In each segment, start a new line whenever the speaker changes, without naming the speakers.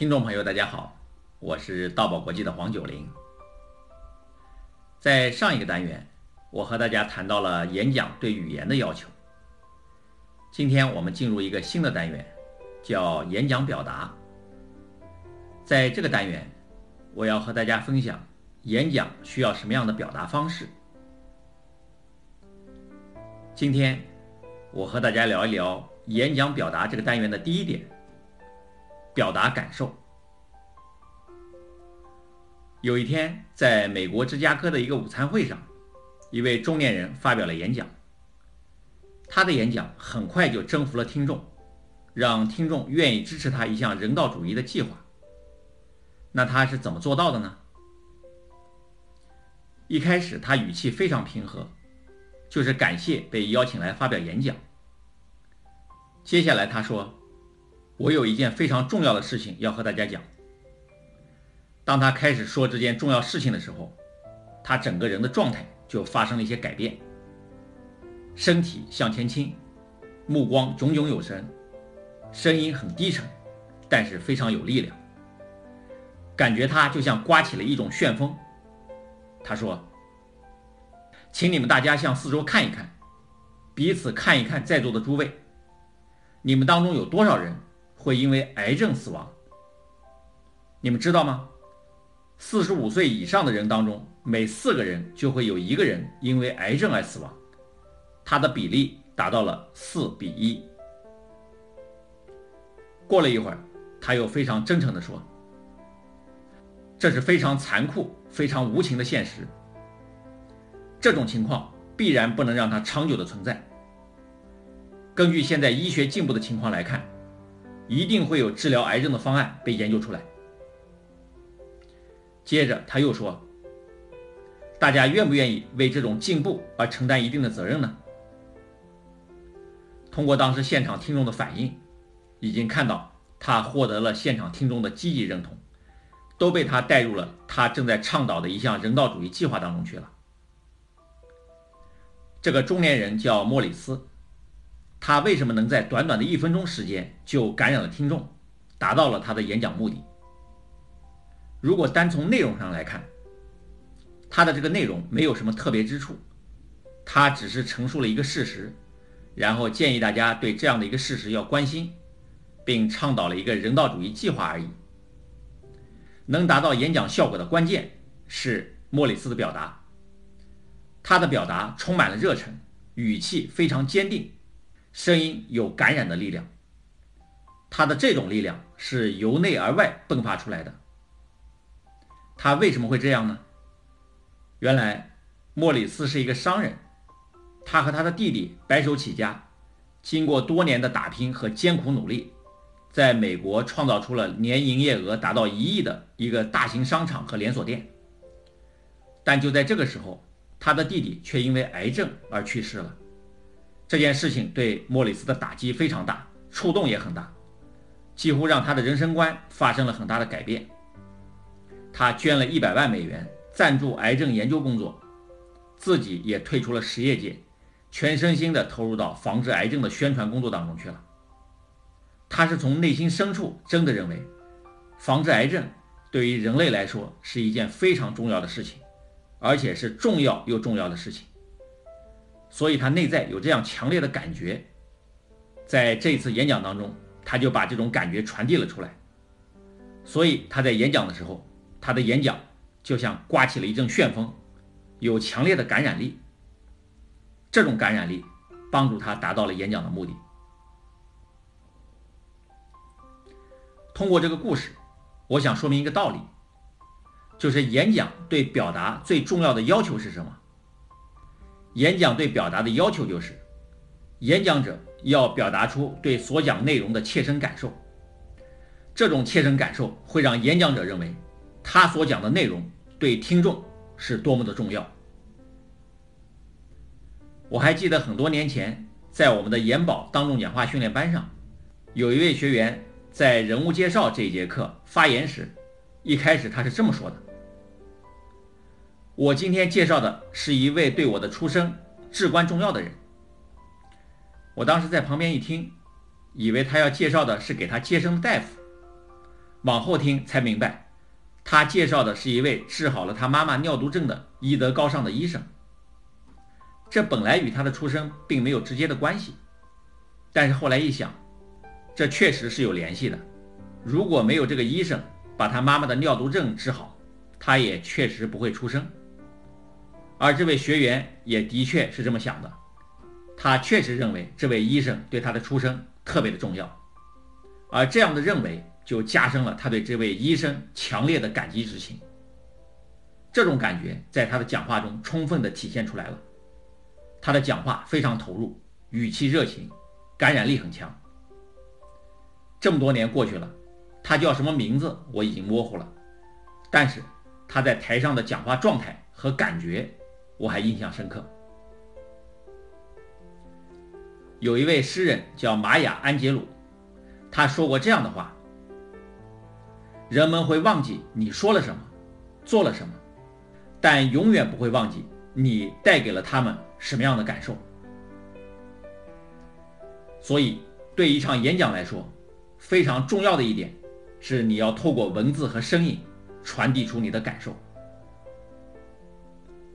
听众朋友，大家好，我是道宝国际的黄九龄。在上一个单元，我和大家谈到了演讲对语言的要求。今天我们进入一个新的单元，叫演讲表达。在这个单元，我要和大家分享演讲需要什么样的表达方式。今天，我和大家聊一聊演讲表达这个单元的第一点：表达感受。有一天，在美国芝加哥的一个午餐会上，一位中年人发表了演讲。他的演讲很快就征服了听众，让听众愿意支持他一项人道主义的计划。那他是怎么做到的呢？一开始他语气非常平和，就是感谢被邀请来发表演讲。接下来他说：“我有一件非常重要的事情要和大家讲。”当他开始说这件重要事情的时候，他整个人的状态就发生了一些改变。身体向前倾，目光炯炯有神，声音很低沉，但是非常有力量。感觉他就像刮起了一种旋风。他说：“请你们大家向四周看一看，彼此看一看在座的诸位，你们当中有多少人会因为癌症死亡？你们知道吗？”四十五岁以上的人当中，每四个人就会有一个人因为癌症而死亡，它的比例达到了四比一。过了一会儿，他又非常真诚地说：“这是非常残酷、非常无情的现实。这种情况必然不能让它长久的存在。根据现在医学进步的情况来看，一定会有治疗癌症的方案被研究出来。”接着他又说：“大家愿不愿意为这种进步而承担一定的责任呢？”通过当时现场听众的反应，已经看到他获得了现场听众的积极认同，都被他带入了他正在倡导的一项人道主义计划当中去了。这个中年人叫莫里斯，他为什么能在短短的一分钟时间就感染了听众，达到了他的演讲目的？如果单从内容上来看，他的这个内容没有什么特别之处，他只是陈述了一个事实，然后建议大家对这样的一个事实要关心，并倡导了一个人道主义计划而已。能达到演讲效果的关键是莫里斯的表达，他的表达充满了热忱，语气非常坚定，声音有感染的力量，他的这种力量是由内而外迸发出来的。他为什么会这样呢？原来，莫里斯是一个商人，他和他的弟弟白手起家，经过多年的打拼和艰苦努力，在美国创造出了年营业额达到一亿的一个大型商场和连锁店。但就在这个时候，他的弟弟却因为癌症而去世了。这件事情对莫里斯的打击非常大，触动也很大，几乎让他的人生观发生了很大的改变。他捐了一百万美元赞助癌症研究工作，自己也退出了实业界，全身心地投入到防治癌症的宣传工作当中去了。他是从内心深处真的认为，防治癌症对于人类来说是一件非常重要的事情，而且是重要又重要的事情。所以他内在有这样强烈的感觉，在这次演讲当中，他就把这种感觉传递了出来。所以他在演讲的时候。他的演讲就像刮起了一阵旋风，有强烈的感染力。这种感染力帮助他达到了演讲的目的。通过这个故事，我想说明一个道理，就是演讲对表达最重要的要求是什么？演讲对表达的要求就是，演讲者要表达出对所讲内容的切身感受。这种切身感受会让演讲者认为。他所讲的内容对听众是多么的重要。我还记得很多年前，在我们的研保当众讲话训练班上，有一位学员在人物介绍这一节课发言时，一开始他是这么说的：“我今天介绍的是一位对我的出生至关重要的人。”我当时在旁边一听，以为他要介绍的是给他接生的大夫。往后听才明白，他介绍的是一位治好了他妈妈尿毒症的医德高尚的医生。这本来与他的出生并没有直接的关系，但是后来一想，这确实是有联系的。如果没有这个医生把他妈妈的尿毒症治好，他也确实不会出生。而这位学员也的确是这么想的，他确实认为这位医生对他的出生特别的重要，而这样的认为就加深了他对这位医生强烈的感激之情。这种感觉在他的讲话中充分的体现出来了。他的讲话非常投入，语气热情，感染力很强。这么多年过去了，他叫什么名字我已经模糊了，但是他在台上的讲话状态和感觉我还印象深刻。有一位诗人叫玛雅·安杰鲁，他说过这样的话：“人们会忘记你说了什么，做了什么，但永远不会忘记你带给了他们。”什么样的感受？所以，对一场演讲来说，非常重要的一点是你要透过文字和声音传递出你的感受。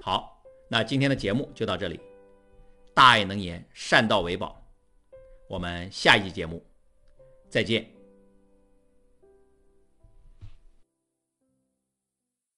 好，那今天的节目就到这里。大爱能言，善道为宝。我们下一期节目再见。